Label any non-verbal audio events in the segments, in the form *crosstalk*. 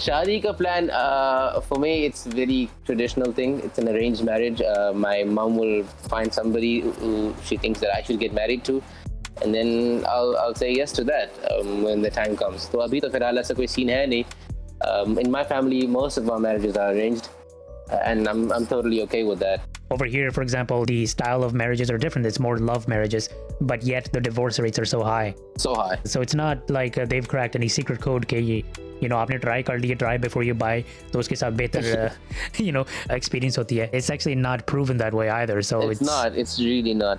Shadi ka plan uh, for me, it's very traditional thing. It's an arranged marriage. Uh, my mom will find somebody who she thinks that I should get married to, and then I'll I'll say yes to that um, when the time comes. So अभी तो फिलहाल ऐसा कोई scene है नहीं. Um, in my family, most of our marriages are arranged, uh, and I'm I'm totally okay with that. Over here, for example, the style of marriages are different. It's more love marriages, but yet the divorce rates are so high. So high. So it's not like uh, they've cracked any secret code कि ये you know आपने try कर लिए try before you buy तो उसके साथ बेहतर *laughs* uh, *laughs* you know experience होती है. It's actually not proven that way either. So It's not. It's really not.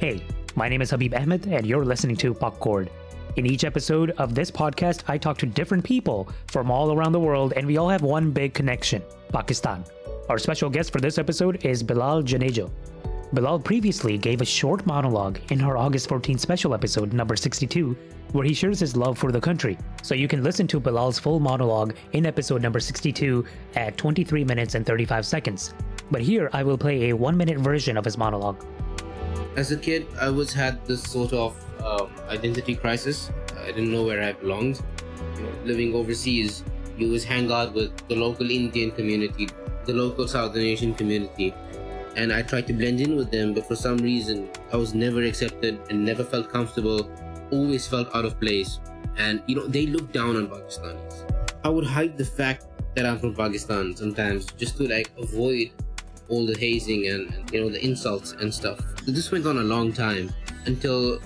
Hey, my name is Habib Ahmed, and you're listening to Popcord. In each episode of this podcast, I talk to different people from all around the world, and we all have one big connection Pakistan. Our special guest for this episode is Bilal Junejo. Bilal previously gave a short monologue in our August 14 special episode, number 62, where he shares his love for the country. So you can listen to Bilal's full monologue in episode number 62 at 23 minutes and 35 seconds. But here I will play a one minute version of his monologue. As a kid, I always had this sort of um, identity crisis. I didn't know where I belonged. You know, living overseas, you always hang out with the local Indian community, the local Southern Asian community, and I tried to blend in with them, but for some reason, I was never accepted and never felt comfortable. Always felt out of place, and you know, they look down on Pakistanis. I would hide the fact that I'm from Pakistan sometimes just to like avoid all the hazing and, and, you know the insults and stuff. This went on a long time until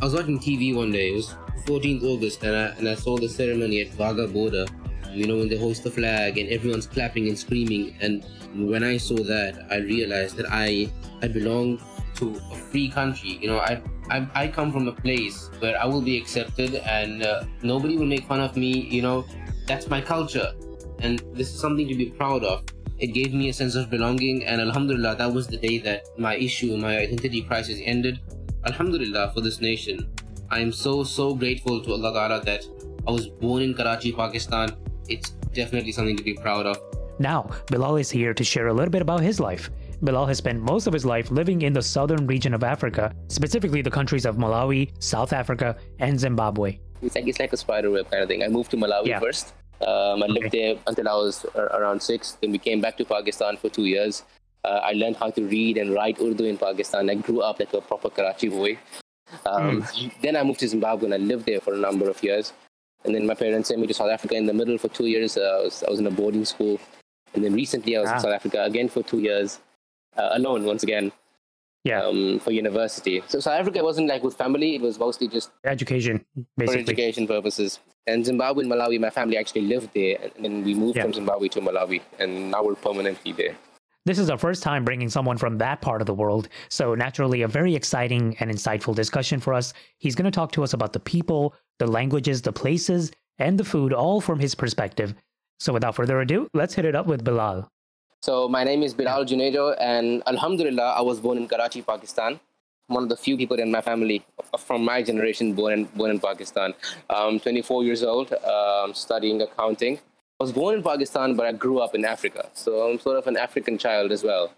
I was watching TV one day. It was 14th August, and I and I saw the ceremony at Wagah border. You know when they hoist the flag and everyone's clapping and screaming. And when I saw that, I realized that I I belong to a free country. You know I. I, I come from a place where I will be accepted and uh, nobody will make fun of me. You know, that's my culture, and this is something to be proud of it gave me a sense of belonging and alhamdulillah that was the day that my issue my identity crisis ended alhamdulillah for this nation i am so so grateful to allah Ta'ala that i was born in karachi pakistan it's definitely something to be proud of Now, Bilal is here to share a little bit about his life. Bilal has spent most of his life living in the southern region of Africa, specifically the countries of Malawi, South Africa, and Zimbabwe. It's like it's like a spider web kind of thing. I moved to Malawi Yeah. first. Um, I lived there until I was around six. Then we came back to Pakistan for two years. Uh, I learned how to read and write Urdu in Pakistan. I grew up like a proper Karachi boy. Um, Then I moved to Zimbabwe and I lived there for a number of years. And then my parents sent me to South Africa in the middle for two years. Uh, I, was, I was in a boarding school. And then recently I was Ah. in South Africa again for two years, uh, alone once again Yeah, um, for university. So South Africa wasn't like with family. It was mostly just education, for education purposes. And Zimbabwe and Malawi, my family actually lived there, and then we moved Yeah. from Zimbabwe to Malawi, and now we're permanently there. This is our first time bringing someone from that part of the world, so naturally, a very exciting and insightful discussion for us. He's going to talk to us about the people, the languages, the places, and the food, all from his perspective. So, without further ado, let's hit it up with Bilal. So my name is Bilal Junejo, and Alhamdulillah, I was born in Karachi, Pakistan. I'm One of the few people in my family from my generation born in, born in Pakistan. I'm 24 years old, um, studying accounting. I was born in Pakistan, but I grew up in Africa. So I'm sort of an African child as well.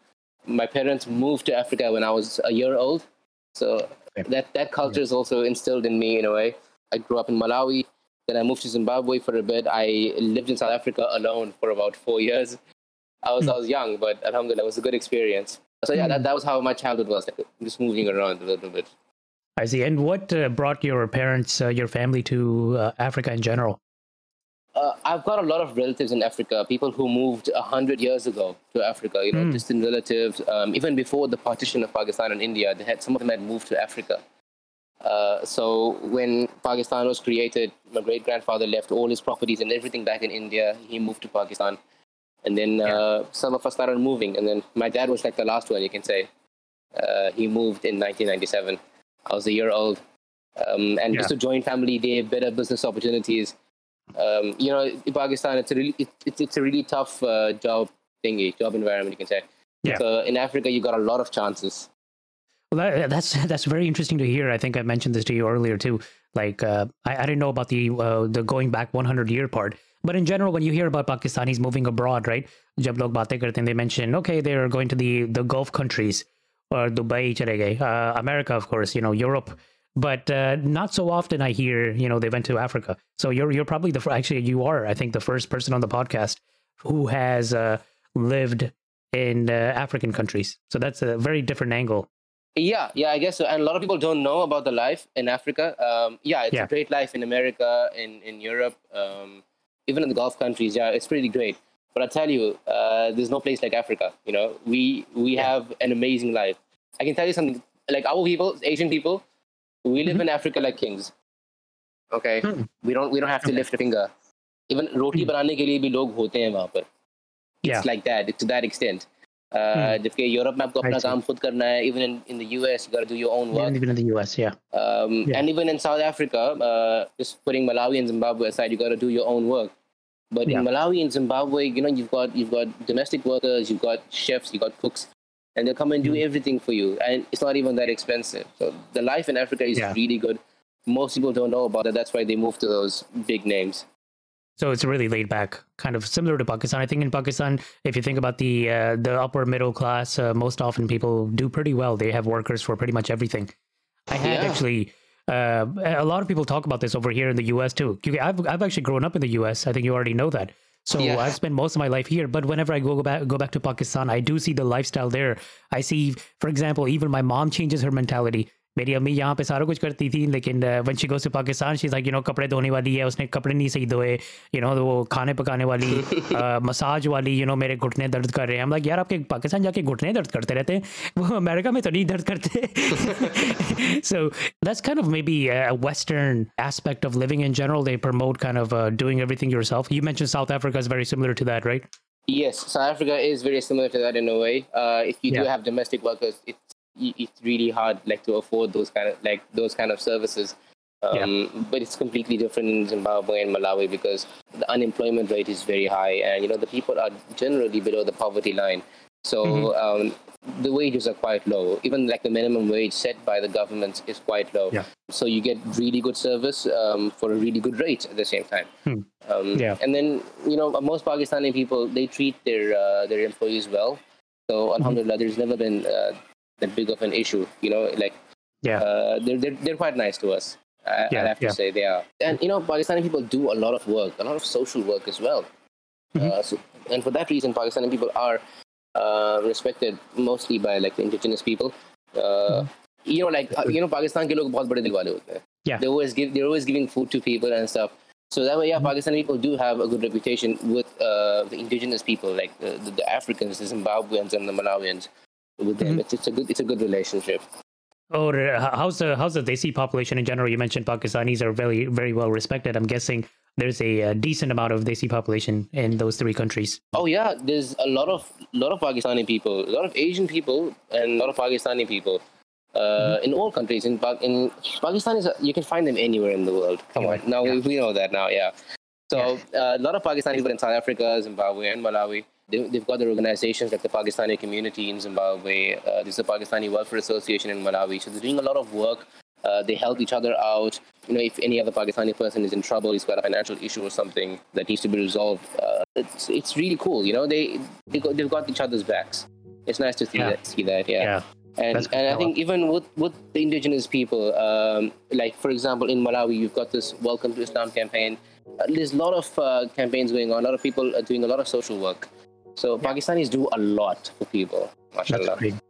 My parents moved to Africa when I was a year old. So that, that culture is also instilled in me in a way. I grew up in Malawi. Then I moved to Zimbabwe for a bit. I lived in South Africa alone for about four years. I was I was young, but alhamdulillah, it was a good experience. So yeah, that, that was how my childhood was, like just moving around a little bit. I see. And what uh, brought your parents, uh, your family to uh, Africa in general? Uh, I've got a lot of relatives in Africa, people who moved a hundred years ago to Africa. You know, distant relatives. Um, even before the partition of Pakistan and India, they had some of them had moved to Africa. Uh, so when Pakistan was created, my great grandfather left all his properties and everything back in India. He moved to Pakistan, and then uh, some of us started moving. And then my dad was like the last one, you can say. Uh, he moved in 1997. I was a year old, um, and just Yeah. a joint family, they have better business opportunities. Um, you know, in Pakistan, it's a really it, it's it's a really tough uh, job thingy, job environment, you can say. Yeah. So in Africa, you got a lot of chances. Well, that, that's *laughs* that's very interesting to hear. I think I mentioned this to you earlier too. Like, uh, I, I didn't know about the uh, the going back 100 year part, but in general, when you hear about Pakistanis moving abroad, right? जब लोग बातें करते हैं, they mention okay, they're going to the the Gulf countries or Dubai चले गए, uh, America, of course, you know, Europe, but uh, not so often I hear you know they went to Africa. So you're you're probably the fir- actually you are I think the first person on the podcast who has uh, lived in uh, African countries. So that's a very different angle. Yeah, yeah, I guess so. And a lot of people don't know about the life in Africa. Um, yeah, it's Yeah. a great life in America, in in Europe, um, even in the Gulf countries. Yeah, it's pretty great. But I tell you, uh, there's no place like Africa. You know, we we Yeah. have an amazing life. I can tell you something. Like our people, Asian people, we live in Africa like kings. Okay, Hmm. we don't we don't have to Okay. lift a finger. Even roti Hmm. बनाने के लिए भी लोग होते हैं वहाँ पर. It's Yeah. like that. It's to that extent. Uh, Hmm. जबकि यूरोप में आपको I अपना see. काम खुद करना है. Even in, in the US, you got to do your own work. Even, even in the US, yeah. Um, Yeah. And even in South Africa, uh, just putting Malawi and Zimbabwe aside, you got to do your own work. but Yeah. in Malawi and Zimbabwe, you know, you've got you've got domestic workers, you've got chefs, you've got cooks, and they'll come and do Mhm. everything for you, and it's not even that expensive. So the life in Africa is Yeah. really good. Most people don't know about it. That's why they move to those big names. So it's really laid back, kind of similar to Pakistan. I think in Pakistan, if you think about the uh, the upper middle class, uh, most often people do pretty well. They have workers for pretty much everything. I had Yeah. actually uh, a lot of people talk about this over here in the U.S. too. I've I've actually grown up in the U.S. I think you already know that. So Yeah. I've spent most of my life here. But whenever I go back go back to Pakistan, I do see the lifestyle there. I see, for example, even my mom changes her mentality. मेरी अम्मी यहाँ पे सारा कुछ करती थी लेकिन when she goes to Pakistan she like you know कपड़े धोने वाली है उसने कपड़े नहीं सही धोए यू नो वो खाने पकाने वाली मसाज वाली यू नो मेरे घुटने दर्द कर रहे हैं हम लाइक यार आपके पाकिस्तान जाके घुटने दर्द करते रहते हैं वो अमेरिका में तो नहीं दर्द करते so that's kind of maybe a western aspect of living in general they promote kind of uh, doing everything yourself you mentioned south africa is very similar to that right Yes, South Africa is very similar to that in a way. Uh, if you do Yeah. have domestic workers, it's y- it's really hard like to afford those kind of like those kind of services. Um, But it's completely different in Zimbabwe and Malawi because the unemployment rate is very high, and you know the people are generally below the poverty line. So um, the wages are quite low. Even like the minimum wage set by the government is quite low. Yeah. So you get really good service um, for a really good rate at the same time. Hmm. Um, Yeah. And then you know most Pakistani people they treat their uh, their employees well. So Mm-hmm. Alhamdulillah, there's never been uh, that big of an issue. You know, like yeah, uh, they're, they're, they're quite nice to us. I, yeah, I have yeah. to say they are. And you know, Pakistani people do a lot of work, a lot of social work as well. Uh, mm-hmm. Uh, so, and for that reason, Pakistani people are uh, respected mostly by like the indigenous people. Uh, mm-hmm. You know, like you know, Pakistan ke log bahut bade. Yeah, they always give they're always giving food to people and stuff. So that way, yeah, mm-hmm. Pakistani people do have a good reputation with uh, the indigenous people, like the, the, the Africans, the Zimbabweans, and the Malawians. With them, Mhm. it's, it's a good, it's a good relationship. Or uh, how's the how's the Desi population in general? You mentioned Pakistanis are very very well respected. I'm guessing there's a, uh decent amount of Desi population in those three countries. Oh yeah, there's a lot of lot of Pakistani people, a lot of Asian people, and a lot of Pakistani people. Uh, In all countries, in, in Pakistan is you can find them anywhere in the world. Come on, now yeah. we, we know that now, yeah. So uh, a lot of Pakistani people in South Africa, Zimbabwe, and Malawi. They, they've got their organizations like the Pakistani community in Zimbabwe. Uh, there's the Pakistani Welfare Association in Malawi. So they're doing a lot of work. Uh, they help each other out. You know, if any other Pakistani person is in trouble, he's got a financial issue or something that needs to be resolved. Uh, it's it's really cool. You know, they they got, they've got each other's backs. It's nice to see Yeah. that. See that, yeah. Yeah. And That's and I think even with with the indigenous people, um, like for example in Malawi, you've got this Welcome to Islam campaign. Uh, there's a lot of uh, campaigns going on. A lot of people are doing a lot of social work. So Pakistanis do a lot for people. MashaAllah.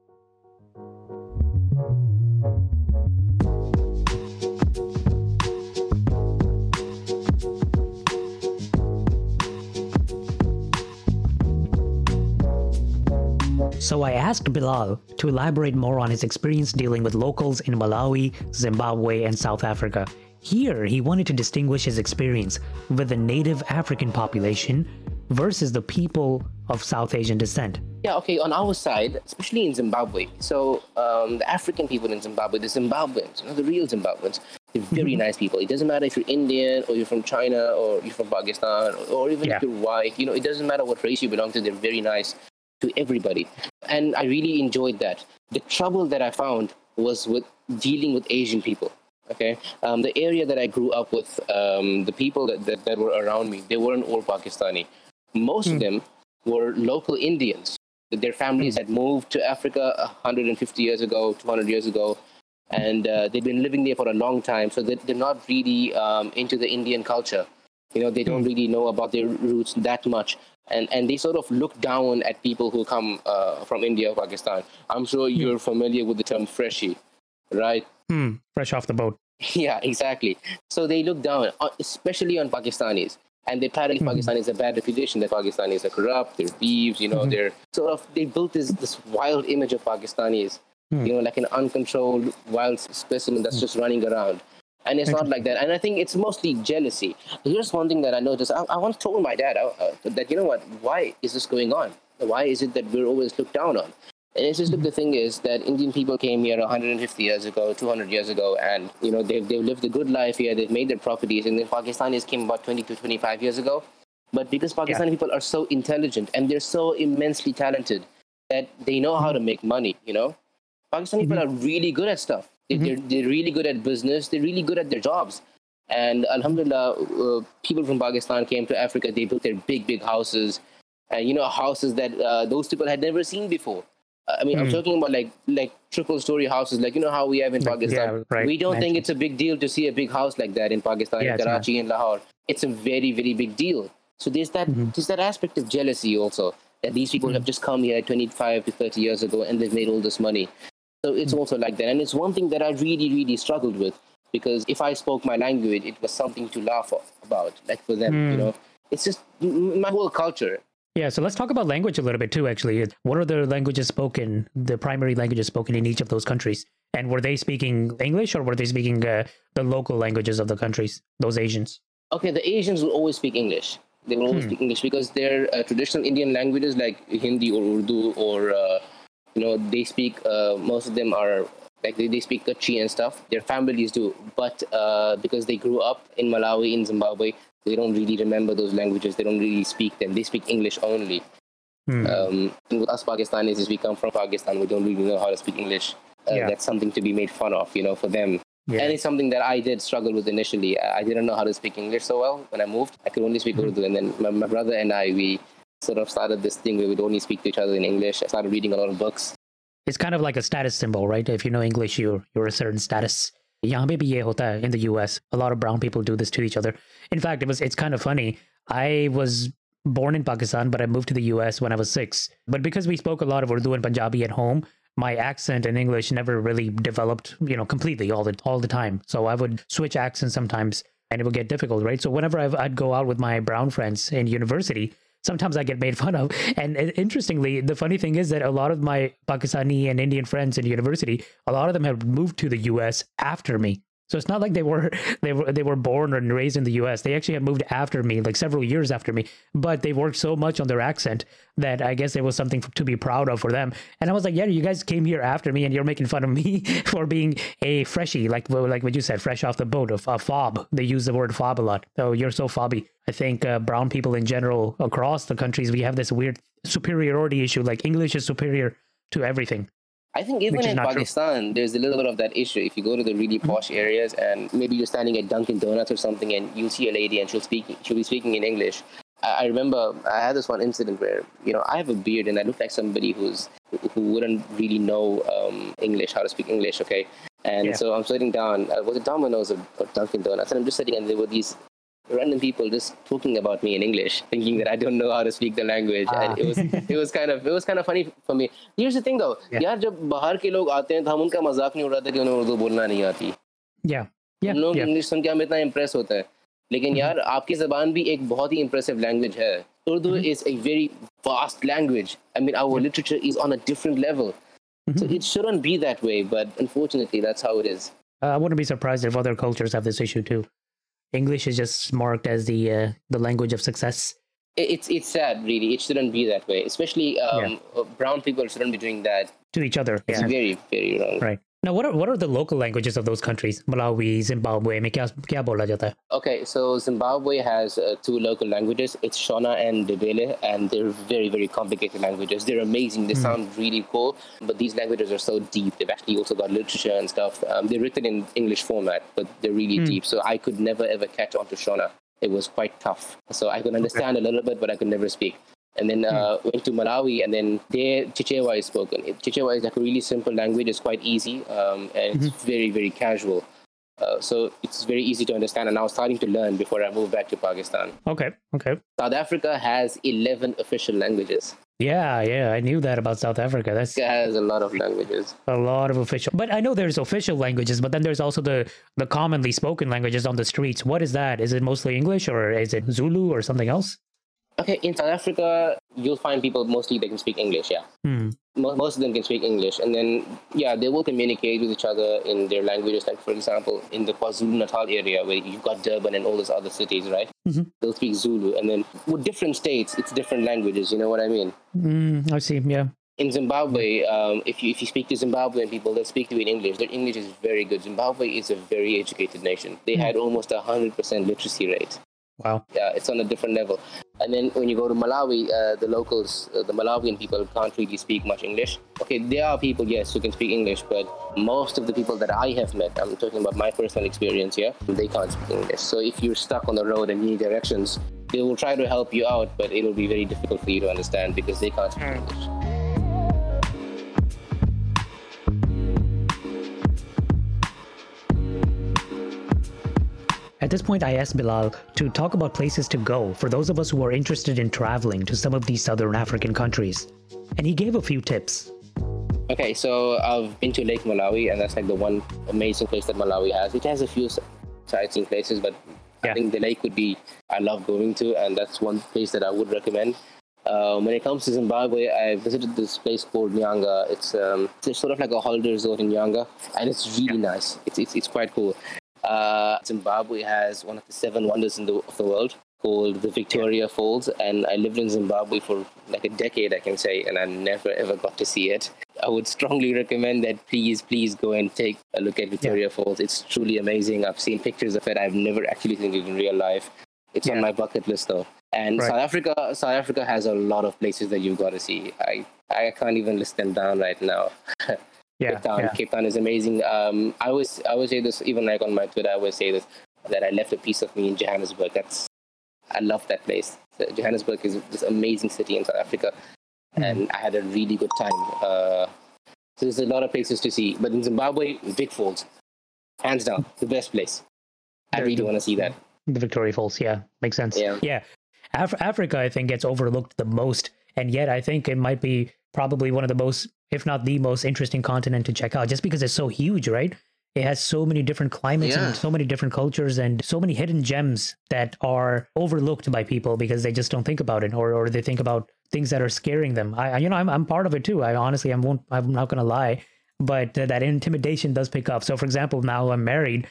So I asked Bilal to elaborate more on his experience dealing with locals in Malawi, Zimbabwe, and South Africa. Here, he wanted to distinguish his experience with the native African population versus the people of South Asian descent. Yeah, okay, on our side, especially in Zimbabwe. So um, the African people in Zimbabwe, the Zimbabweans, you know, the real Zimbabweans, they're very nice people. It doesn't matter if you're Indian or you're from China or you're from Pakistan or, or even Yeah. if you're white, you know, it doesn't matter what race you belong to, they're very nice to everybody. And I really enjoyed that. The trouble that I found was with dealing with Asian people. Okay, um, the area that I grew up with, um, the people that, that, that were around me, they weren't all Pakistani. Most of them were local Indians. Their families had moved to Africa 150 years ago, 200 years ago, and uh, they've been living there for a long time, so they're, they're not really um, into the Indian culture. You know, they don't really know about their roots that much. And, and they sort of look down at people who come uh, from India or Pakistan. I'm sure you're familiar with the term freshie, right? Hmm. Fresh off the boat. *laughs* Yeah, exactly. So they look down, uh, especially on Pakistanis. And they apparently Pakistanis have a bad reputation. That Pakistanis are corrupt, they're thieves, you know, they're sort of, they built this, this wild image of Pakistanis, you know, like an uncontrolled wild specimen that's just running around. And it's not like that. And I think it's mostly jealousy. Here's one thing that I noticed. I, I once told my dad uh, uh, that, you know what, why is this going on? Why is it that we're always looked down on? And it's just look, the thing is that Indian people came here 150 years ago, 200 years ago, and you know they've they've lived a good life here. They've made their properties, and then Pakistanis came about 20 to 25 years ago. But because Pakistani people are so intelligent and they're so immensely talented that they know how to make money, you know, Pakistani people are really good at stuff. They, They're they're really good at business. They're really good at their jobs. And Alhamdulillah, uh, people from Pakistan came to Africa. They built their big, big houses, and you know, houses that uh, those people had never seen before. I mean, I'm talking about like like triple story houses, like you know how we have in Pakistan. yeah, right, We don't think it's a big deal to see a big house like that in Pakistan, Yeah, in not. Karachi, in Lahore. It's a very very big deal. So there's that Mm-hmm. there's that aspect of jealousy also that these people have just come here 25 to 30 years ago and they've made all this money. So it's Mm-hmm. also like that, and it's one thing that I really really struggled with because if I spoke my language, it was something to laugh about, like for them, Hmm. you know. It's just my whole culture. Yeah, so let's talk about language a little bit too, actually. What are the languages spoken, the primary languages spoken in each of those countries? And were they speaking English or were they speaking uh, the local languages of the countries, those Asians? Okay, the Asians will always speak English. They will always Hmm. speak English because their uh, traditional Indian languages like Hindi or Urdu or uh, you know they speak. Uh, most of them are like they, they speak Kutchi and stuff. Their families do, but uh, because they grew up in Malawi in Zimbabwe, they don't really remember those languages. They don't really speak them. They speak English only. Hmm. Um, with us Pakistanis, as we come from Pakistan, we don't really know how to speak English. Uh, Yeah. That's something to be made fun of, you know, for them. Yeah. And it's something that I did struggle with initially. I I didn't know how to speak English so well when I moved. I could only speak Mm-hmm. Urdu. And then my, my brother and I, we sort of started this thing where we'd only speak to each other in English. I started reading a lot of books. It's kind of like a status symbol, right? If you know English, you're you're a certain status. यहाँ पे भी ये होता है in the US. A lot of brown people do this to each other. In fact, it was it's kind of funny. I was born in Pakistan, but I moved to the US when I was six. But because we spoke a lot of Urdu and Punjabi at home, my accent in English never really developed, you know, completely all the all the time. So I would switch accents sometimes, and it would get difficult, right? So whenever I've, I'd go out with my brown friends in university, sometimes I get made fun of. And uh, interestingly, the funny thing is that a lot of my Pakistani and Indian friends in university, a lot of them have moved to the US after me. So it's not like they were *laughs* they were they were born and raised in the US. They actually have moved after me, like several years after me. But they worked so much on their accent that I guess it was something to be proud of for them. And I was like, yeah, you guys came here after me, and you're making fun of me *laughs* for being a freshie, like like what you said, fresh off the boat, of a fob. They use the word fob a lot. Oh, you're so fobby. I think uh, brown people in general across the countries we have this weird superiority issue. Like English is superior to everything. I think even in not true. Pakistan, there's a little bit of that issue. If you go to the really Mm-hmm. posh areas and maybe you're standing at Dunkin' Donuts or something, and you'll see a lady and she'll speak, she'll be speaking in English. I, I remember I had this one incident where you know I have a beard and I look like somebody who's who wouldn't really know um, English, how to speak English. Okay, and Yeah. so I'm sitting down. Uh, was it Domino's or, or Dunkin' Donuts? And I'm just sitting, and there were these random people just talking about me in English, thinking that I don't know how to speak the language, Ah. and it was it was kind of it was kind of funny for me. Here's the thing though, Yeah. यार जब बाहर के लोग आते हैं तो हम उनका मजाक नहीं उड़ाते कि उन्हें उर्दू बोलना नहीं आती Yeah. Yeah. हम लोग yeah. इंग्लिश सुन के हम इतना इम्प्रेस होते हैं लेकिन यार आपकी जबान भी एक बहुत ही इम्प्रेसिव लैंग्वेज है Urdu is a very vast language I mean our literature is on a different level so it shouldn't be that way but unfortunately that's how it is Uh, I wouldn't be surprised if other cultures have this issue too. English is just marked as the uh, the language of success. It's it's sad really it shouldn't be that way especially um, uh, brown people shouldn't be doing that to each other. it's Yeah. very very wrong Right. Now, what are what are the local languages of those countries? Malawi, Zimbabwe. Okay, so Zimbabwe has uh, two local languages. It's Shona and Ndebele, and they're very very complicated languages. They're amazing. They mm. sound really cool, but these languages are so deep. They've actually also got literature and stuff. Um, they're written in English format, but they're really mm. deep. So I could never ever catch on to Shona. It was quite tough. So I could understand okay. a little bit, but I could never speak and then uh, went to Malawi, and then there Chichewa is spoken. Chichewa is like a really simple language. It's quite easy, um, and it's very very casual. Uh, so it's very easy to understand, and I was starting to learn before I moved back to Pakistan. Okay. Okay. South Africa has 11 official languages. Yeah, yeah, I knew that about South Africa. That's It has a lot of languages. a lot of official. But I know there's official languages, but then there's also the the commonly spoken languages on the streets. What is that? Is it mostly English or is it Zulu or something else? Okay, in South Africa, you'll find people mostly they can speak English. Yeah. Mo- most of them can speak English, and then yeah, they will communicate with each other in their languages. Like for example, in the KwaZulu Natal area where you've got Durban and all those other cities, right? Mhm. They'll speak Zulu, and then with different states, it's different languages. You know what I mean? Mm, I see. Yeah. In Zimbabwe, um, if you if you speak to Zimbabwean people, they speak to you in English. Their English is very good. Zimbabwe is a very educated nation. They had almost a hundred percent literacy rate. Wow. yeah, it's on a different level. And then when you go to Malawi, uh, the locals, uh, the Malawian people can't really speak much English. Okay, there are people, yes, who can speak English, but most of the people that I have met, I'm talking about my personal experience here, they can't speak English. So if you're stuck on the road and need directions, they will try to help you out, but it'll be very difficult for you to understand because they can't speak English. At this point, I asked Bilal to talk about places to go for those of us who are interested in traveling to some of these southern African countries. And he gave a few tips. Okay, so I've been to Lake Malawi, and that's like the one amazing place that Malawi has. It has a few sightseeing places, but I think the lake would be I love going to, and that's one place that I would recommend. Um, when it comes to Zimbabwe, I visited this place called Nyanga. It's um, it's sort of like a holiday resort in Nyanga, and it's really nice. It's, it's it's quite cool. Uh, Zimbabwe has one of the seven wonders in the of the world called the Victoria Falls, and I lived in Zimbabwe for like a decade, I can say, and I never ever got to see it. I would strongly recommend that please, please go and take a look at Victoria Falls. It's truly amazing. I've seen pictures of it. I've never actually seen it in real life. It's on my bucket list though. And Right. South Africa, South Africa has a lot of places that you've got to see. I I can't even list them down right now. *laughs* Yeah. Cape Town, yeah. Cape Town is amazing. Um, I always I always say this, even like on my Twitter, I always say this that I left a piece of me in Johannesburg. That's I love that place. So Johannesburg is this amazing city in South Africa, and I had a really good time. Uh, so there's a lot of places to see, but in Zimbabwe, Vic Falls, hands down, the best place. I really you want to see that. The Victoria Falls. Yeah. Makes sense. Yeah. Yeah. Af- Africa, I think, gets overlooked the most. And yet, I think it might be probably one of the most, if not the most interesting continent to check out just because it's so huge, right? It has so many different climates Yeah. and so many different cultures and so many hidden gems that are overlooked by people because they just don't think about it or, or they think about things that are scaring them. I, you know, I'm, I'm part of it too. I honestly, I won't, I'm not going to lie, but uh, that intimidation does pick up. So, for example, now I'm married,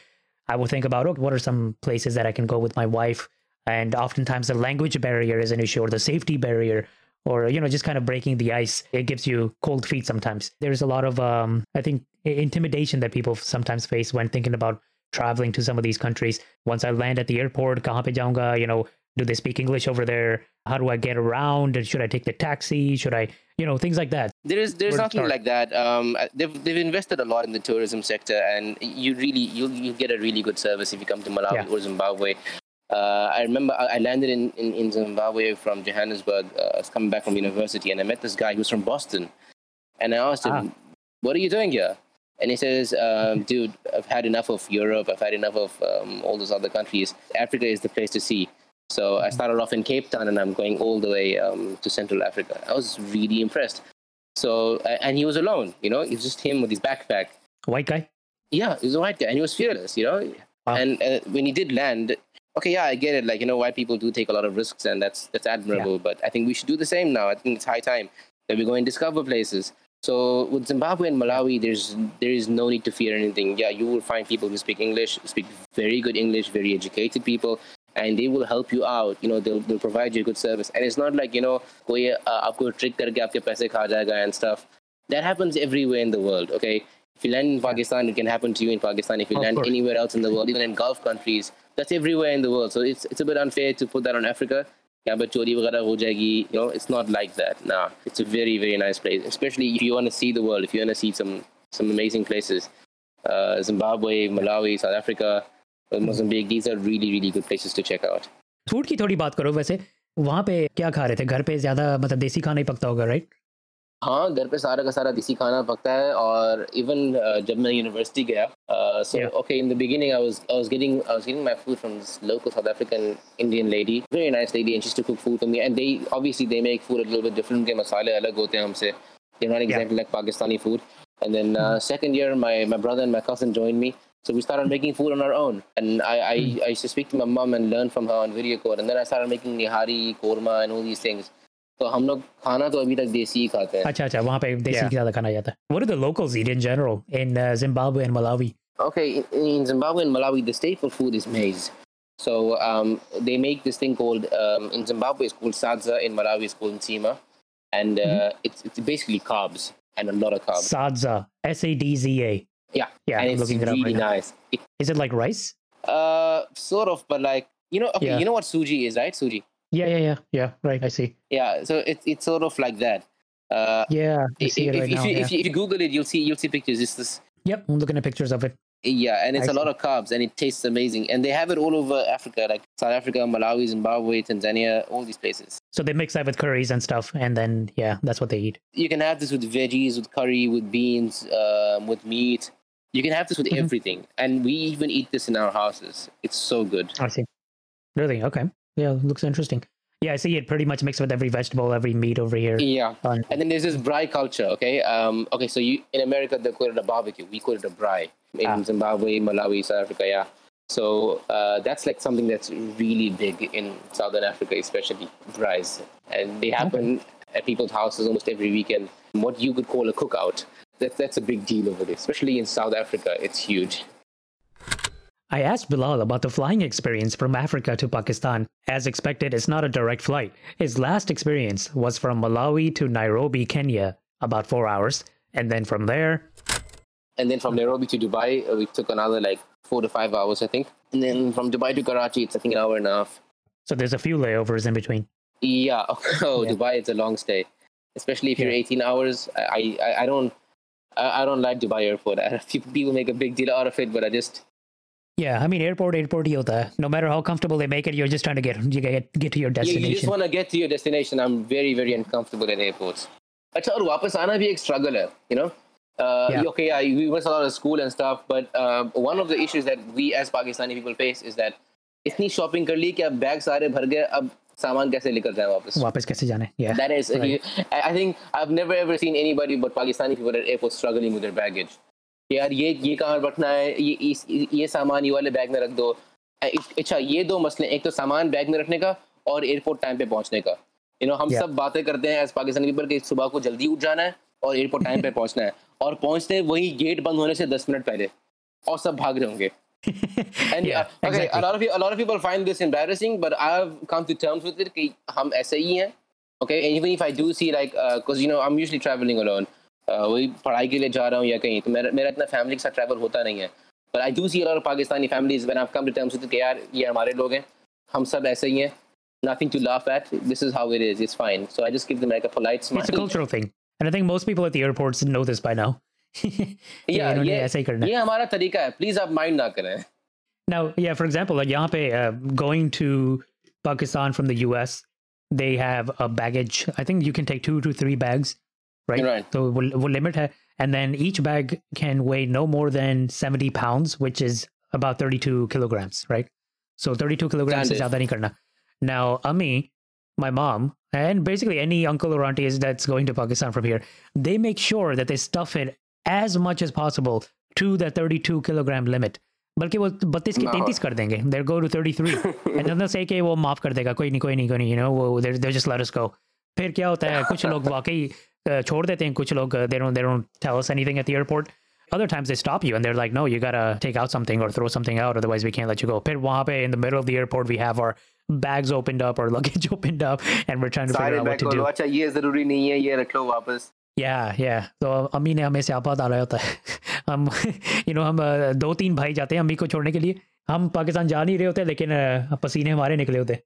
I will think about, okay, what are some places that I can go with my wife? And oftentimes the language barrier is an issue or the safety barrier or, you know, just kind of breaking the ice. It gives you cold feet sometimes. There's a lot of, um, I think, intimidation that people sometimes face when thinking about traveling to some of these countries. Once I land at the airport, kahan pe jaunga, you know, do they speak English over there? How do I get around? Should I take the taxi? Should I, you know, things like that. There is there's nothing like that. Um, they've they've invested a lot in the tourism sector, and you really you'll you get a really good service if you come to Malawi Yeah. or Zimbabwe. Uh, I remember I landed in, in, in Zimbabwe from Johannesburg. Uh, I was coming back from university, and I met this guy who was from Boston, and I asked him, Ah. "What are you doing here?" And he says, um, "Dude, I've had enough of Europe. I've had enough of um, all those other countries. Africa is the place to see." So I started off in Cape Town, and I'm going all the way um, to Central Africa. I was really impressed. So and he was alone, you know, it was just him with his backpack. White guy? Yeah, he was a white guy, and he was fearless, you know. Wow. And uh, when he did land, okay, yeah, I get it. Like you know, white people do take a lot of risks, and that's that's admirable. But I think we should do the same now. I think it's high time that we go and discover places. So with Zimbabwe and Malawi, there's there is no need to fear anything. Yeah, you will find people who speak English, speak very good English, very educated people, and they will help you out. You know, they'll they'll provide you good service. And it's not like you know, कोई uh, आपको trick करके आपके पैसे खा जाएगा and stuff. That happens everywhere in the world. Okay, if you land in Pakistan, it can happen to you in Pakistan. If you Of land course. anywhere else in the world, even in Gulf countries, that's everywhere in the world. So it's it's a bit unfair to put that on Africa. यहाँ पे चोरी वगैरह हो जाएगी you know it's not like that nah it's a very very nice place especially if you want to see the world if you want to see some some amazing places uh, Zimbabwe Malawi South Africa uh, Mozambique these are really really good places to check out food की थोड़ी बात करो वैसे वहाँ पे क्या खा रहे थे घर पे ज्यादा मतलब देसी खाना ही पकता होगा राइट हाँ घर पे सारा का सारा देसी खाना पकता है और इवन जब मैं यूनिवर्सिटी गया सो Yeah. Okay in the beginning I was I was getting I was getting my food from this local south African Indian lady very nice lady and she used to cook food for me and they obviously they make food a little bit different के मसाले अलग होते हैं हमसे they're not exactly like Pakistani food and then uh, second year my my brother and my cousin joined me so we started making food on our own and I I, I used to speak to my mom and learn from her on video call and then I started making nihari korma and all these things तो hum log khana to abhi tak desi hi khate hain. अच्छा acha wahan pe desi yeah. zyada khana. What do the locals eat in general in uh, Zimbabwe and Malawi? Okay, in, Zimbabwe and Malawi the staple food is maize. So um, they make this thing called um, in Zimbabwe it's called sadza, in Malawi it's called nsima, and uh, mm-hmm. it's it's basically carbs and a lot of carbs. Sadza, S A D Z A. Yeah, yeah, and I'm it's really it right nice. It, is it like rice? Uh, sort of, but like you know, okay, yeah. you know what suji is, right? Suji. Yeah, yeah, yeah, yeah. Right, I see. Yeah, so it's it's sort of like that. Uh, Yeah, I if, it right if now. you, yeah. if, you, if you Google it, you'll see you'll see pictures. It's this Yep, I'm looking at pictures of it. Yeah, and it's I a lot of carbs, and it tastes amazing. And they have it all over Africa, like South Africa, Malawi, Zimbabwe, Tanzania, all these places. So they mix that with curries and stuff, and then yeah, that's what they eat. You can have this with veggies, with curry, with beans, um, with meat. You can have this with Mhm. everything, and we even eat this in our houses. It's so good. I see. Really? Okay. Yeah, looks interesting. Yeah, I see it pretty much mixed with every vegetable, every meat over here. Yeah, and then there's this braai culture. Okay, um, okay. So you in America they call it a barbecue. We call it a braai in Ah. Zimbabwe, Malawi, South Africa. Yeah. So uh, that's like something that's really big in Southern Africa, especially braais, and they happen at people's houses almost every weekend. What you could call a cookout. That's that's a big deal over there, especially in South Africa. It's huge. I asked Bilal about the flying experience from Africa to Pakistan. As expected, it's not a direct flight. His last experience was from Malawi to Nairobi, Kenya, about four hours. And then from there, And then from Nairobi to Dubai, uh, we took another like four to five hours, I think. And then from Dubai to Karachi, it's I think an hour and a half. so there's a few layovers in between. Yeah. *laughs* Oh, Yeah. Dubai, it's a long stay, especially if you're Yeah. 18 hours. I, I, I don't, I, I don't like Dubai airport. A *laughs* few people make a big deal out of it, but I just, Yeah, I mean, airport, airport, ही होता है. No matter how comfortable they make it, you're just trying to get you get get to your you, you just destination. want to get to your destination. I'm very, very uncomfortable at airports. अच्छा और वापस आना भी एक struggle है, you know. Uh, Yeah. Okay, yeah, we went a lot of school and stuff, but um, one of the issues that we as Pakistani people face is that इतनी shopping कर ली कि अब बैग सारे भर गए अब सामान कैसे लेकर जाए वापस वापस कैसे जाने? Yeah. That is, Right. I I think I've never ever seen anybody but Pakistani people at airports struggling with their baggage. यार ये ये कहाँ रखना है ये इस ये सामान ये वाले बैग में रख दो अच्छा ये दो मसले एक तो सामान बैग में रखने का और एयरपोर्ट टाइम पे पहुँचने का यू नो हम Yeah. सब बातें करते हैं एज पाकिस्तानी पीपल कि सुबह को जल्दी उठ जाना है और एयरपोर्ट टाइम पे *laughs* पहुँचना है और पहुँचते वही गेट बंद होने से दस मिनट पहले और सब भाग रहे होंगे *laughs* And Yeah, uh, okay, exactly. a lot of a lot of people find this embarrassing, but I've come to terms with it कि हम ऐसे ही हैं. Okay, and even if I do see like, because you know I'm usually traveling alone. Uh, वही पढ़ाई के लिए जा रहा हूँ या कहीं तो मेरा मेरा इतना फैमिली के साथ ट्रैवल होता नहीं है. But I do see a lot of Pakistani families when I've come to terms with it कि यार ये हमारे लोग हैं, हम सब ऐसे ही हैं. Nothing to laugh at. This is how it is. It's fine. So I just give them like a polite smile. It's a cultural thing. And I think most people at the airports know this by now. Yeah, इन्होंने ये ऐसा ही करना है. ये हमारा तरीका है. Please आप mind ना करें. Now, yeah, for example, like यहाँ पे uh, going to Pakistan from the US, they have a baggage. I think you can take two to three bags, right? Right. So वो, वो limit है. And then each bag can weigh no more than 70 pounds, which is about 32 kilograms, right? So 32 kilograms is Standard. ज़्यादा नहीं करना. Now, Ami, my mom, and basically any uncle or auntie is that's going to Pakistan from here, they make sure that they stuff it as much as possible to the 32 kilogram limit. बल्कि वो बत्तीस की No. तैंतीस कर देंगे there go to thirty three and then they'll say कि वो माफ कर देगा कोई नहीं कोई नहीं कोई नहीं यू नो वो they they just let us go फिर क्या होता है कुछ लोग वाकई uh, छोड़ देते हैं कुछ लोग uh, they don't they don't tell us anything at the airport other times they stop you and they're like no you gotta take out something or throw something out otherwise we can't let you go फिर वहाँ पे in the middle of the airport we have our bags opened up or luggage *laughs* opened up and we're trying to सारे figure out what bag to को do लो. अच्छा ये जरूरी नहीं है. ये रख लो वापस. या या तो अम्मी ने हमें स्यापा डाला होता है हम यू नो हम अ, दो तीन भाई जाते हैं अम्मी को छोड़ने के लिए हम पाकिस्तान जा नहीं रहे होते लेकिन अ, पसीने हमारे निकले होते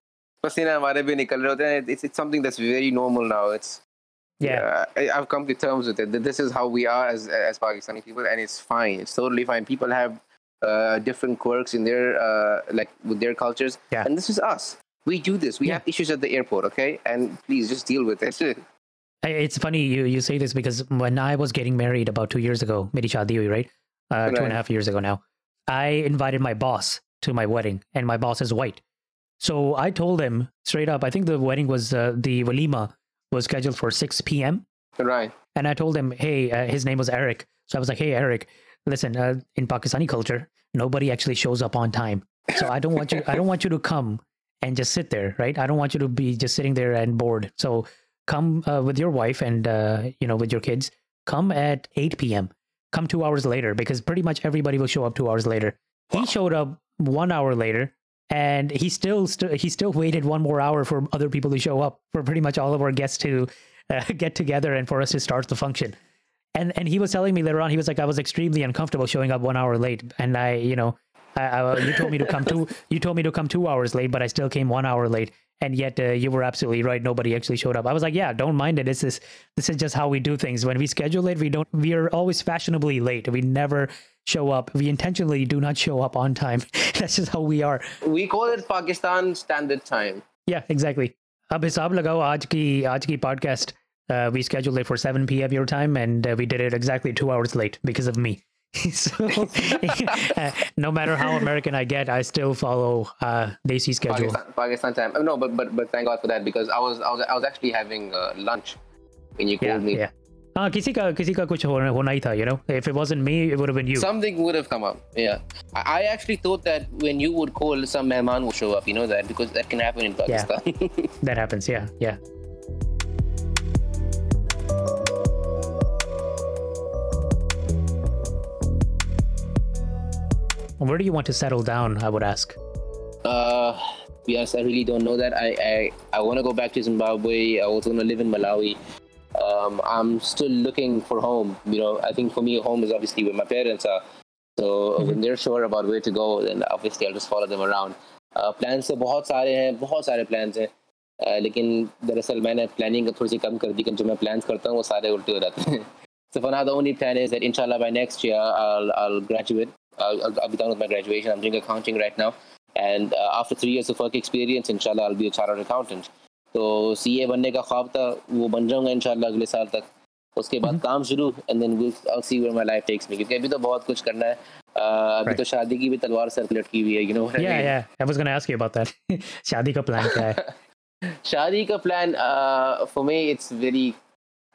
पसीने हमारे भी निकल रहे होते हैं. It's it's something that's very normal now. It's yeah. yeah. I, I've come to terms with it. This is how we are as as Pakistani people, and it's fine. It's totally fine. People have uh, different quirks in their uh, like with their cultures, Yeah. and this is us. We do this. We Yeah. have issues at the airport, okay? And please just deal with it. *laughs* It's funny you, you say this because when I was getting married about two years ago, meri right? Uh, Right. a half years ago now. I invited my boss to my wedding, and my boss is white. So I told him straight up. I think the wedding was uh, the walima was scheduled for 6 p.m. right. And I told him, hey, uh, his name was Eric. So I was like, hey, Eric, listen, uh, in Pakistani culture, nobody actually shows up on time. So I don't want you, I don't want you to come and just sit there, right? I don't want you to be just sitting there and bored. So come uh, with your wife and, uh, you know, with your kids, come at 8 p.m. Come two hours later because pretty much everybody will show up two hours later. He showed up one hour later and he still st- he still waited one more hour for other people to show up for pretty much all of our guests to uh, *laughs* get together and for us to start the function. And and he was telling me later on he was like i was extremely uncomfortable showing up one hour late. And i you know I, I, you told me to come two *laughs* you told me to come two hours late but i still came one hour late. And yet uh, you were absolutely right. Nobody actually showed up. I was like yeah don't mind it. This is this is just how we do things. When we schedule it we don't we are always fashionably late. We never show up we intentionally do not show up on time *laughs* that's just how we are We call it Pakistan Standard Time. yeah, exactly. अब हिसाब लगाओ आज की आज की podcast uh, we scheduled it for 7 p.m. your time and uh, we did it exactly 2 hours late because of me. *laughs* *laughs* so uh, no matter how American I get, I still follow uh Desi schedule. Pakistan, Pakistan time. Oh, No, but but but thank God for that because I was I was I was actually having uh, lunch when you Yeah, called me. yeah. हाँ किसी का किसी का कुछ होना होना ही था you know if it wasn't me it would have been you Something would have come up. Yeah, I, I actually thought that when you would call, some mehman would show up. You know that because that can happen in Yeah. Pakistan. that happens yeah yeah where do you want to settle down i would ask Uh, to be honest, I really don't know that. I I, I want to go back to Zimbabwe. I also want to live in Malawi. Um, I'm still looking for home. You know, I think for me, home is obviously where my parents are. So when they're sure about where to go, then obviously I'll just follow them around. Uh, plans तो बहुत सारे हैं बहुत सारे plans हैं uh, लेकिन दरअसल मैंने planning थोड़ी सी कम कर दी क्योंकि जो मैं plans करता हूँ वो सारे उल्टे हो जाते हैं *laughs* So for now, the only plan is that inshallah by next year I'll I'll graduate. I'll, I'll, I'll be done with my graduation. I'm doing accounting right now, and uh, after three years of work experience, inshallah I'll be a chartered accountant. तो सी ए बनने का ख्वाब था वो बन जाऊँगा इन अगले साल तक। उसके बाद हम्म। काम शुरू and then will see where my life takes me क्योंकि अभी तो बहुत कुछ करना है। अभी तो शादी की भी तलवार सर्कुलेट की हुई है you know yeah yeah I was gonna ask you about that शादी का प्लान क्या है? *laughs* शादी का plan for me it's very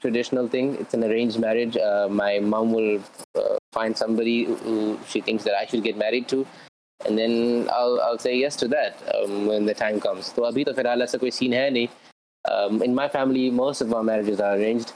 traditional thing it's an arrange marriage uh, my mom will uh, find somebody who she thinks that i should get and then I'll I'll say yes to that um, when the time comes. तो अभी तो फिलहाल ऐसा कोई scene है नहीं. Um, in my family, most of our marriages are arranged,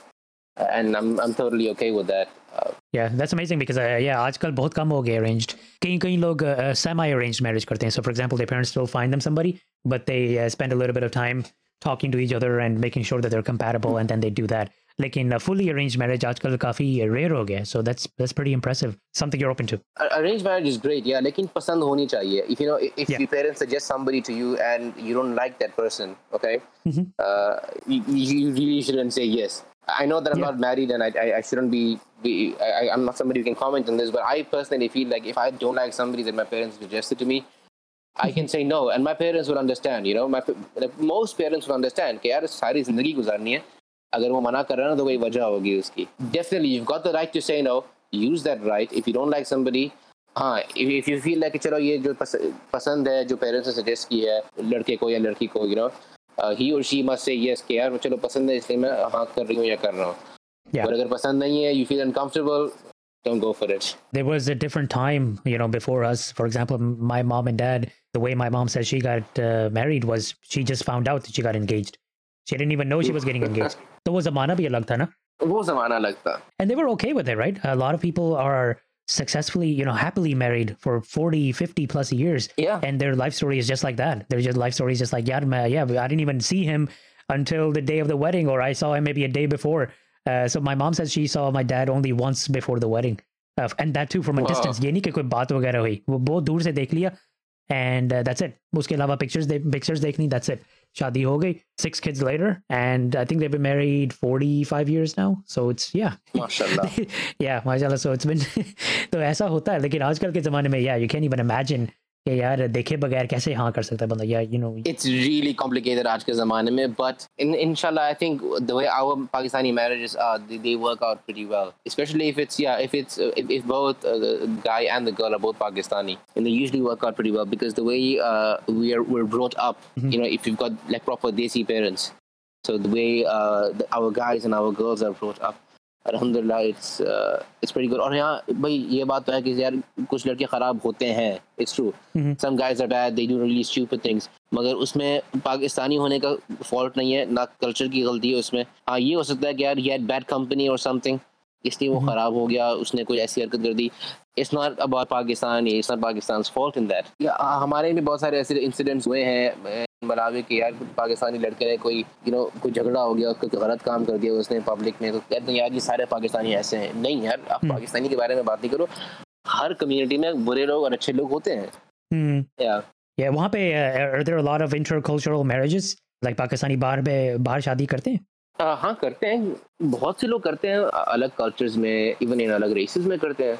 uh, and I'm I'm totally okay with that. Uh, Yeah, that's amazing because uh, yeah, आजकल बहुत कम हो गए arranged. कहीं कहीं लोग uh, semi-arranged marriage करते हैं. So for example, their parents still find them somebody, but they uh, spend a little bit of time talking to each other and making sure that they're compatible, and then they do that. लेकिन uh, fully arranged marriage आजकल काफी rare हो गया. So that's that's pretty impressive. Something you're open to. A- arranged marriage is great, yeah. लेकिन पसंद होनी चाहिए. If you know, if Yeah. your parents suggest somebody to you and you don't like that person, okay, Mhm. uh, you, you really shouldn't say yes. I know that I'm Yeah. not married and I, I, I shouldn't be. be I, I- I'm not somebody who can comment on this, but I personally feel like if I don't like somebody that my parents suggested to me, I can say no, and my parents will understand. You know, my pa- like, most parents will understand कि यार सारी जिंदगी गुजारनी है. अगर वो मना कर रहा है ना तो कोई वजह होगी उसकी. Definitely, you've got the right to say no. Use that right. If you don't like somebody, हाँ if, if you feel like कि चलो ये जो पस, पसंद है जो पेरेंट्स ने सजेस्ट की है लड़के को या लड़की को यू नो ही और शी मस्ट से यस कि यार चलो पसंद है इसलिए मैं हाँ कर रही हूँ या कर रहा हूँ Yeah. पर अगर पसंद नहीं है you feel uncomfortable don't go for it There was a different time, you know, before us. For example, my mom and dad, the way my mom said she got uh, married was she just found out that she got engaged. She didn't even know she was getting engaged. *laughs* तो वो जमाना भी अलग था ना? वो जमाना लगता And they were okay with it, right? A lot of people are successfully, you know, happily married for 40, 50 plus years. yeah And their life story is just like that. Their just life story is just like, yeah, man, yeah, I didn't even see him until the day of the wedding, or I saw him maybe a day before. Uh, so my mom says she saw my dad only once before the wedding. Uh, and that too from a Wow. distance. ये नहीं कि कोई बात वगैरह हुई वो बहुत दूर से देख लिया and uh, that's it उसके अलावा pictures दे, pictures देखनी that's it शादी हो गई six kids later and I think they've been married 45 years now so it's yeah माशाल्लाह *laughs* yeah माशाल्लाह so it's been *laughs* तो ऐसा होता है लेकिन आजकल के ज़माने में yeah you can't even imagine कि यार देखे बगैर कैसे हाँ कर सकता है बंदा या you know it's really complicated आज के ज़माने में but in inshallah I think the way our Pakistani marriages are they, they work out pretty well especially if it's yeah if it's uh, if, if both uh, the guy and the girl are both Pakistani and they usually work out pretty well because the way uh, we are we're brought up Mhm. you know if you've got like proper desi parents so the way uh, the, our guys and our girls are brought up it's uh, it's pretty good. और यहाँ भाई ये बात तो है कि यार कुछ लड़के खराब होते हैं Mhm. some guys are bad they do really stupid things. मगर उसमें पाकिस्तानी होने का फॉल्ट नहीं है ना कल्चर की गलती है उसमें। हाँ ये हो सकता है कि यार ये बैड कंपनी और समथिंग इसलिए वो Mhm. खराब हो गया उसने कोई ऐसी हरकत कर दी। It's not about Pakistan it's not Pakistan fault in that हमारे भी बहुत सारे ऐसे इंसिडेंट्स हुए हैं मलावी के यार पाकिस्तानी लड़के ने कोई यू नो कोई झगड़ा हो गया उसको कोई गलत काम कर दिया उसने पब्लिक में तो कहते हैं यार ये सारे पाकिस्तानी ऐसे हैं। नहीं यार आप Hmm. पाकिस्तानी के बारे में बात नहीं करो। हर कम्युनिटी में बुरे लोग और अच्छे लोग होते हैं. या वहाँ पे uh, are there a lot of intercultural marriages? Like Pakistani बाहर में बाहर शादी करते हैं? आ, हाँ करते हैं। बहुत से लोग करते हैं अलग कल्चर्स में इवन इन अलग रेसेस में करते हैं।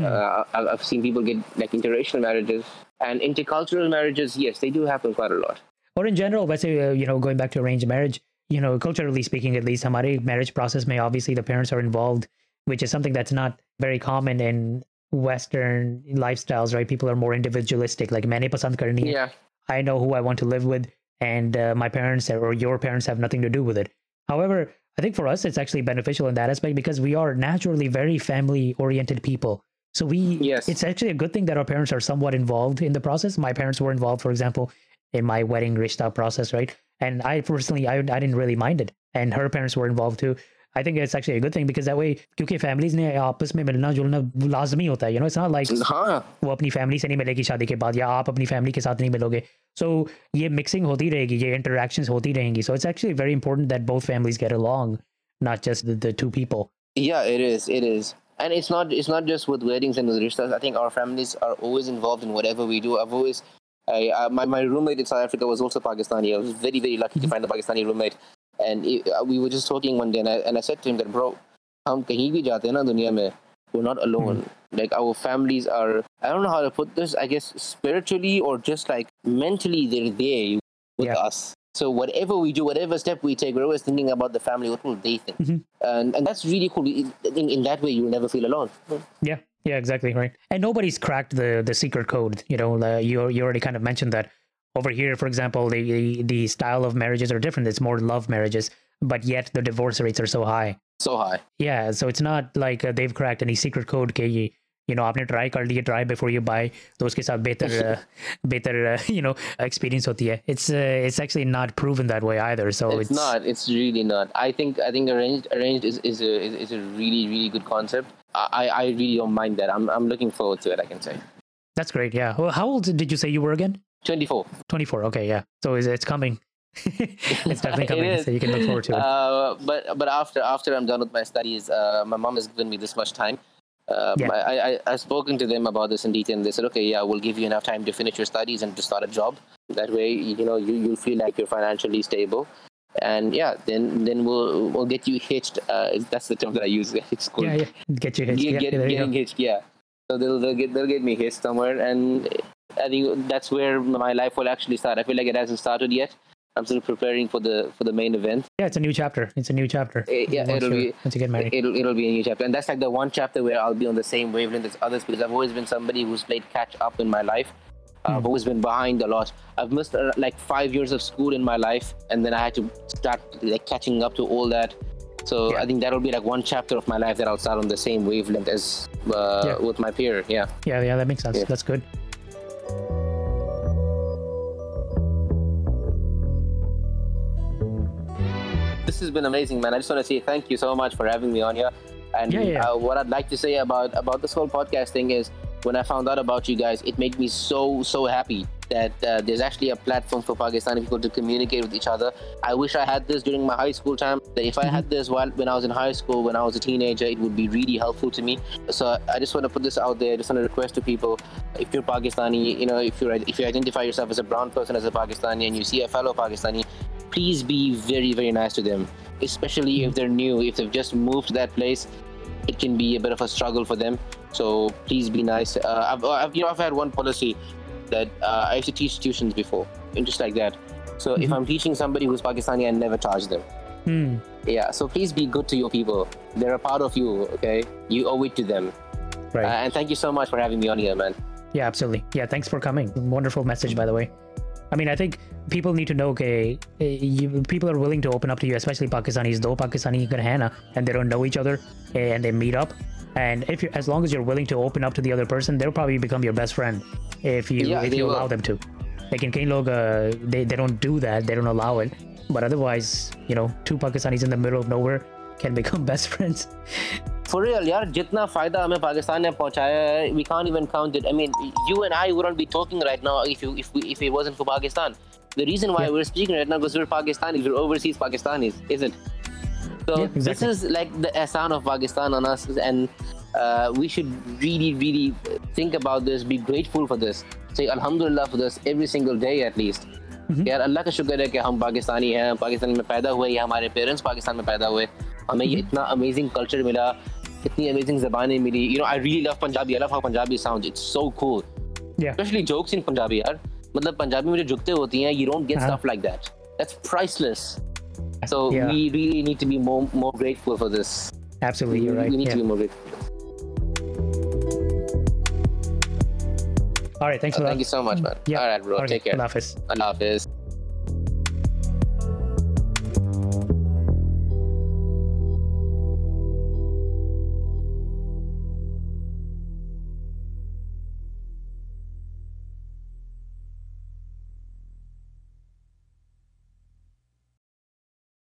uh, I- I've seen people get like interracial marriages And intercultural marriages, yes, they do happen quite a lot. Or in general, let's say, uh, you know, going back to arranged marriage, you know, culturally speaking, at least, Hamari marriage process may obviously the parents are involved, which is something that's not very common in Western lifestyles, right? People are more individualistic, like, many pasan karni yeah. I know who I want to live with, and uh, my parents or your parents have nothing to do with it. However, I think for us, it's actually beneficial in that aspect because we are naturally very family oriented people. So we, Yes. it's actually a good thing that our parents are somewhat involved in the process. My parents were involved, for example, in my wedding rishta process, right? And I personally, I, I didn't really mind it. And her parents were involved too. I think it's actually a good thing because that way, क्योंकि families ने आपस में मिलना जुलना लाजमी होता है, you know, it's not like हाँ वो अपनी फैमिली से नहीं मिलेगी शादी के बाद या आप अपनी फैमिली के साथ नहीं मिलोगे सो ये मिक्सिंग होती रहेगी ये इंटरेक्शंस होती रहेंगी so it's actually very important that both families get along not just the two people Yeah, it is. It is. and it's not it's not just with weddings and with rishtas. I think our families are always involved in whatever we do. I've always I, my, my roommate in South Africa was also Pakistani. I was very, very lucky to mm-hmm. find a Pakistani roommate. And it, uh, we were just talking one day, and I, and I said to him that, bro, hum bhi jate na duniya mein, we're not alone. Mm-hmm. Like, our families are, I don't know how to put this, I guess spiritually or just like mentally, they're there with yeah. us. So whatever we do, whatever step we take, we're always thinking about the family. What will they think? Mhm. and and that's really cool. In, in, in that way, you'll never feel alone. Yeah, yeah, exactly right. And nobody's cracked the the secret code. You know, uh, you you already kind of mentioned that. Over here, for example, the, the style of marriages are different. It's more love marriages, but yet the divorce rates are so high. So high. Yeah, so it's not like uh, they've cracked any secret code के ये you know आपने try कर लिए try before you buy तो उसके साथ बेहतर uh, *laughs* *laughs* बेहतर uh, you know experience होती है. It's uh, it's actually not proven that way either. So it's, not. It's really not. I think I think arranged arranged is, is a is, is a really really good concept. I, I I really don't mind that. I'm I'm looking forward to it. I can say. That's great. Yeah. Well, how old did you say you were again? Twenty four. 24. Okay. Yeah. So it's, it's coming. *laughs* it's definitely It coming. is. So you can look forward to it. Uh, but but after after I'm done with my studies, uh, my mom has given me this much time. Uh, Yeah. I, I I've spoken to them about this in detail, and they said, okay, yeah, we'll give you enough time to finish your studies and to start a job. That way, you know, you you'll feel like you're financially stable, and yeah, then then we'll we'll get you hitched. Uh, that's the term that I use. *laughs* It's called yeah, yeah. Get your hits. get, Yeah, get, you getting hitched. Yeah, so they'll they'll get they'll get me hitched somewhere, and I think that's where my life will actually start. I feel like it hasn't started yet. I'm still preparing for the for the main event. Yeah, it's a new chapter. It's a new chapter. Eh, yeah, once, it'll be- once you get married. It'll it'll be a new chapter, and that's like the one chapter where I'll be on the same wavelength as others because I've always been somebody who's played catch up in my life. Uh, I've always been behind a lot. I've missed uh, like five years of school in my life, and then I had to start like catching up to all that. So Yeah. I think that'll be like one chapter of my life that I'll start on the same wavelength as uh, Yeah. with my peer. Yeah. Yeah, yeah, that makes sense. Yeah. That's good. This has been amazing, man. I just want to say thank you so much for having me on here. And Yeah, yeah. Uh, what I'd like to say about about this whole podcast thing is, when I found out about you guys, it made me so so happy that uh, there's actually a platform for Pakistani people to communicate with each other. I wish I had this during my high school time. That if I Mm-hmm. had this while when I was in high school, when I was a teenager, it would be really helpful to me. So I just want to put this out there. I just want to request to people: if you're Pakistani, you know, if you if you identify yourself as a brown person as a Pakistani, and you see a fellow Pakistani, please be very very nice to them especially if they're new if they've just moved to that place it can be a bit of a struggle for them so please be nice uh, I've, I've you know i've had one policy that uh, I used to teach tuitions before, and just like that. So if Mhm. I'm teaching somebody who's Pakistani, I never charge them. Hmm. Yeah. So please be good to your people. They're a part of you. Okay. You owe it to them. Right. Uh, and thank you so much for having me on here, man. Yeah, absolutely. Yeah, thanks for coming. Wonderful message, by the way. I mean, I think people need to know, okay, eh, you, people are willing to open up to you, especially Pakistanis. Though Pakistani can hai and they don't know each other, eh, and they meet up. And if you, as long as you're willing to open up to the other person, they'll probably become your best friend if you Yeah, if you will. allow them to. Like in Kane log, uh, they they don't do that. They don't allow it. But otherwise, you know, two Pakistanis in the middle of nowhere can become *laughs* best friends. For real, यार जितना फायदा हमें पाकिस्तान ने पहुंचाया है, we can't even count it. I mean, you and I wouldn't be talking right now if you if we, if it wasn't for Pakistan. The reason why Yeah. we're speaking right now because we're Pakistanis, we're overseas Pakistanis, isn't? So Yeah, this exactly. is like the ehsan of Pakistan on us, and uh, we should really, really think about this. Be grateful for this. Say Alhamdulillah for this every single day at least. यार अल्लाह का शुक्र है कि हम पाकिस्तानी हैं पाकिस्तान में पैदा हुए या हमारे पेरेंट्स पाकिस्तान में पैदा हुए हमें ये इतना अमेजिंग कल्चर मिला इतनी अमेजिंग जबानें मिली you know I really love Punjabi I love how Punjabi sound it's so cool. Specially jokes in Punjabi यार मतलब पंजाबी में जो जुगते होती हैं यू डोंट गेट हाँ. Stuff like that that's priceless really need to be more more grateful for this Absolutely, we, you're right. we need Yeah. to be more grateful All right, thanks Uh, for that. thank you so much man Yeah. all right bro Okay, take care Allah Hafiz. Allah Hafiz